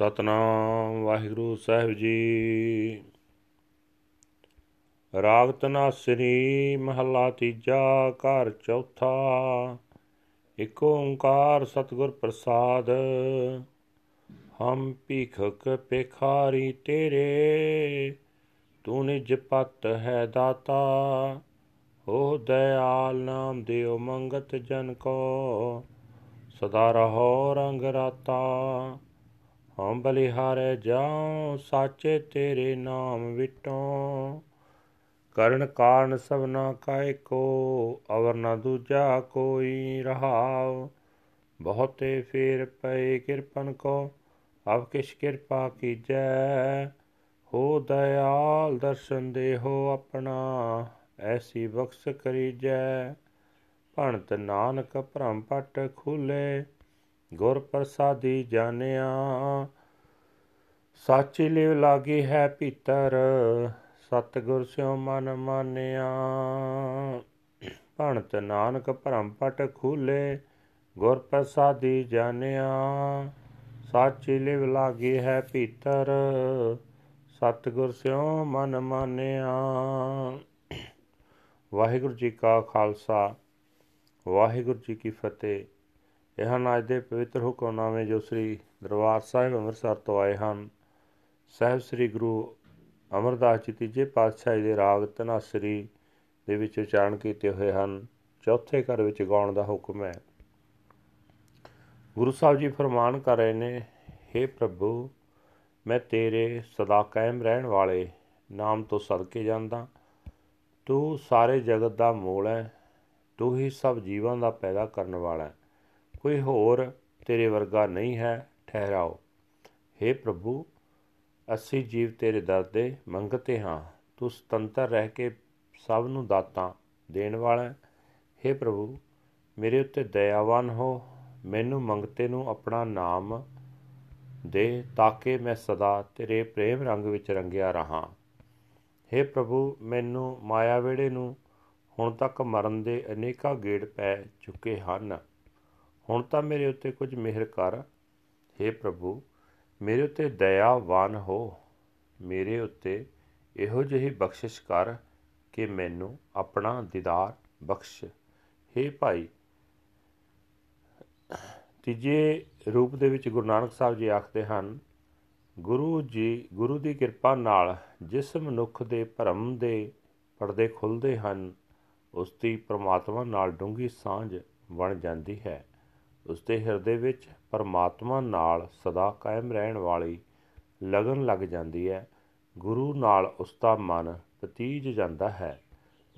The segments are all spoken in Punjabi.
ਸਤਨਾਮ ਵਾਹਿਗੁਰੂ ਸਾਹਿਬ ਜੀ। ਰਾਗ ਤਨਾਸਰੀ ਮਹੱਲਾ ਤੀਜਾ ਘਰ ਚੌਥਾ। ਇਕ ਓੰਕਾਰ ਸਤਿਗੁਰ ਪ੍ਰਸਾਦ। ਹਮ ਭੀਖਕ ਪੇਖਾਰੀ ਤੇਰੇ, ਤੂੰ ਨਿਜ ਪਤ ਹੈ ਦਾਤਾ। ਹੋ ਦਇਆਲ ਨਾਮ ਦਿਓ ਮੰਗਤ ਜਨ ਕੋ, ਸਦਾ ਰਹੋ ਰੰਗ ਰਾਤਾ। ਹਮ ਬਲਿਹਾਰੇ ਜਾਉ, ਸਾਚੇ ਤੇਰੇ ਨਾਮ ਵਿਟੋ। ਕਰਨ ਕਾਰਨ ਸਭਨਾ ਕਾਇ ਕੋ, ਅਵਰ ਨਾ ਦੂਜਾ ਕੋਈ ਰਹਾਉ। ਬਹੁਤੇ ਫੇਰ ਪਏ ਕਿਰਪਨ ਕੋ, ਅਬ ਕਿਛ ਕਿਰਪਾ ਕੀਜੈ। ਹੋ ਦਇਆਲ ਦਰਸ਼ਨ ਦੇਹੋ ਆਪਣਾ, ਐਸੀ ਬਖਸ਼ ਕਰੀਜੈ। ਭਣਤ ਨਾਨਕ ਭ੍ਰਮ ਪਟ ਖੁਲੇ, ਗੁਰ ਪ੍ਰਸਾਦੀ ਜਾਣਿਆ। ਸਾਚੀ ਲਿਵ ਲਾਗੀ ਹੈ ਭੀਤਰ, ਸਤਗੁਰ ਸਿਉ ਮਨ ਮਾਨਿਆ। ਭਣਤ ਨਾਨਕ ਭਰਮ ਪਟ ਖੂਲੇ, ਗੁਰ ਪ੍ਰਸਾਦੀ ਜਾਣਿਆ। ਸਾਚੀ ਲਿਵ ਲਾਗੀ ਹੈ ਭੀਤਰ, ਸਤਗੁਰ ਸਿਉ ਮਨ ਮਾਨਿਆ। ਵਾਹਿਗੁਰੂ ਜੀ ਕਾ ਖਾਲਸਾ, ਵਾਹਿਗੁਰੂ ਜੀ ਕੀ ਫਤਿਹ। ਇਹ ਹਨ ਅੱਜ ਦੇ ਪਵਿੱਤਰ ਹੁਕਮਨਾਮੇ ਜੋ ਸ੍ਰੀ ਦਰਬਾਰ ਸਾਹਿਬ ਅੰਮ੍ਰਿਤਸਰ ਤੋਂ ਆਏ ਹਨ। ਸਹਿਬ ਸ੍ਰੀ ਗੁਰੂ ਅਮਰਦਾਸ ਜੀ ਤੀਜੇ ਪਾਤਸ਼ਾਹ ਦੇ ਰਾਗ ਤਨਾਸਰੀ ਦੇ ਵਿੱਚ ਉਚਾਰਨ ਕੀਤੇ ਹੋਏ ਹਨ। ਚੌਥੇ ਘਰ ਵਿੱਚ ਗਾਉਣ ਦਾ ਹੁਕਮ ਹੈ। ਗੁਰੂ ਸਾਹਿਬ ਜੀ ਫਰਮਾਨ ਕਰ ਰਹੇ ਨੇ हे ਪ੍ਰਭੂ, ਮੈਂ ਤੇਰੇ ਸਦਾ ਕਾਇਮ ਰਹਿਣ ਵਾਲੇ ਨਾਮ ਤੋਂ ਸਦਕੇ ਜਾਂਦਾ। ਤੂੰ ਸਾਰੇ ਜਗਤ ਦਾ ਮੂਲ ਹੈ। ਤੂੰ ਹੀ ਸਭ ਜੀਵਾਂ ਦਾ ਪੈਦਾ ਕਰਨ ਵਾਲਾ ਹੈ। ਕੋਈ ਹੋਰ ਤੇਰੇ ਵਰਗਾ ਨਹੀਂ ਹੈ। ਠਹਿਰਾਓ। हे ਪ੍ਰਭੂ ਅਸੀਂ ਜੀਵ ਤੇਰੇ ਦਰ ਦੇ ਮੰਗਤੇ ਹਾਂ। ਤੂੰ ਸੁਤੰਤਰ ਰਹਿ ਕੇ ਸਭ ਨੂੰ ਦਾਤਾਂ ਦੇਣ ਵਾਲਾ ਹੈ। ਪ੍ਰਭੂ, ਮੇਰੇ ਉੱਤੇ ਦਇਆਵਾਨ ਹੋ। ਮੈਨੂੰ ਮੰਗਤੇ ਨੂੰ ਆਪਣਾ ਨਾਮ ਦੇ ਤਾਂ ਕਿ ਮੈਂ ਸਦਾ ਤੇਰੇ ਪ੍ਰੇਮ ਰੰਗ ਵਿੱਚ ਰੰਗਿਆ ਰਹਾ। हे ਪ੍ਰਭੂ, ਮੈਨੂੰ ਮਾਇਆ ਵੇੜੇ ਨੂੰ ਹੁਣ ਤੱਕ ਮਰਨ ਦੇ ਅਨੇਕਾਂ ਗੇੜ ਪੈ ਚੁੱਕੇ ਹਨ। ਹੁਣ ਤਾਂ ਮੇਰੇ ਉੱਤੇ ਕੁਝ ਮਿਹਰ ਕਰ। हे ਪ੍ਰਭੂ ਮੇਰੇ ਉੱਤੇ ਦਇਆਵਾਨ ਹੋ। ਮੇਰੇ ਉੱਤੇ ਇਹੋ ਜਿਹੀ ਬਖਸ਼ਿਸ਼ ਕਰ ਕਿ ਮੈਨੂੰ ਆਪਣਾ ਦੀਦਾਰ ਬਖਸ਼। हे ਭਾਈ, ਤੀਜੇ ਰੂਪ ਦੇ ਵਿੱਚ ਗੁਰੂ ਨਾਨਕ ਸਾਹਿਬ ਜੀ ਆਖਦੇ ਹਨ, ਗੁਰੂ ਜੀ, ਗੁਰੂ ਦੀ ਕਿਰਪਾ ਨਾਲ ਜਿਸ ਮਨੁੱਖ ਦੇ ਭਰਮ ਦੇ ਪਰਦੇ ਖੁੱਲਦੇ ਹਨ, ਉਸ ਦੀ ਪ੍ਰਮਾਤਮਾ ਨਾਲ ਡੂੰਗੀ ਸਾਂਝ ਬਣ ਜਾਂਦੀ ਹੈ। ਉਸ ਦੇ ਹਿਰਦੇ ਵਿੱਚ ਪਰਮਾਤਮਾ ਨਾਲ ਸਦਾ ਕਾਇਮ ਰਹਿਣ ਵਾਲੀ ਲਗਨ ਲੱਗ ਜਾਂਦੀ ਹੈ ਗੁਰੂ ਨਾਲ ਉਸ ਦਾ ਮਨ ਪਤੀਜ ਜਾਂਦਾ ਹੈ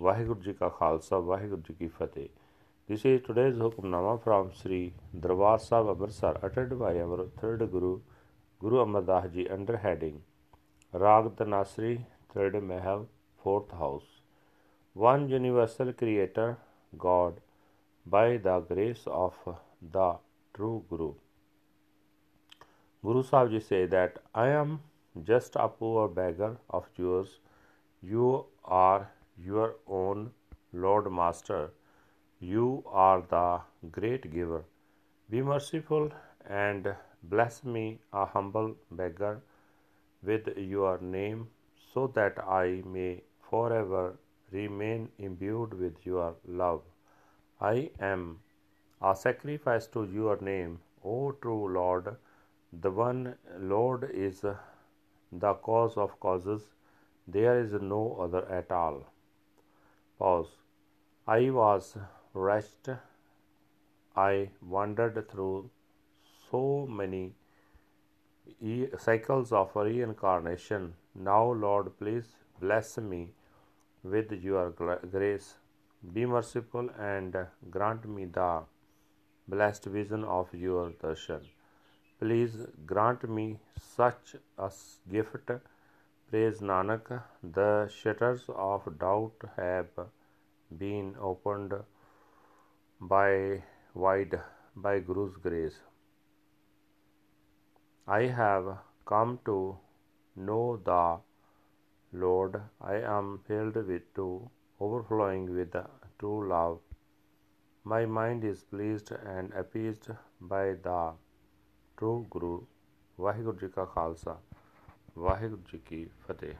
ਵਾਹਿਗੁਰੂ ਜੀ ਕਾ ਖਾਲਸਾ ਵਾਹਿਗੁਰੂ ਜੀ ਕੀ ਫਤਿਹ This is today's Hukamnama from Sri Darbar Sahib Amritsar uttered by our third Guru, Guru Amar Das Ji under heading Rag Tanasri, third Mahal, fourth house. One universal creator, God, by the grace of the true Guru. Guru Sahib say that I am just a poor beggar of yours. You are your own Lord Master. You are the great giver. Be merciful and bless me, a humble beggar, with your name, so that I may forever remain imbued with your love. I am a sacrifice to your name, O true Lord. The one Lord is the cause of causes, there is no other at all. Pause. I was wretched. I wandered through so many cycles of reincarnation. Now, Lord, please bless me with your grace. Be merciful and grant me the blessed vision of your darshan. Please grant me such a gift. Praise Nanak, the shutters of doubt have been opened by wide by Guru's grace. I have come to know the Lord. I am filled with to overflowing with true love. My mind is pleased and appeased by the true Guru. Waheguru ji ਕਾ ਖਾਲਸਾ ਵਾਹਿਗੁਰੂ ਜੀ ਕੀ ਫਤਿਹ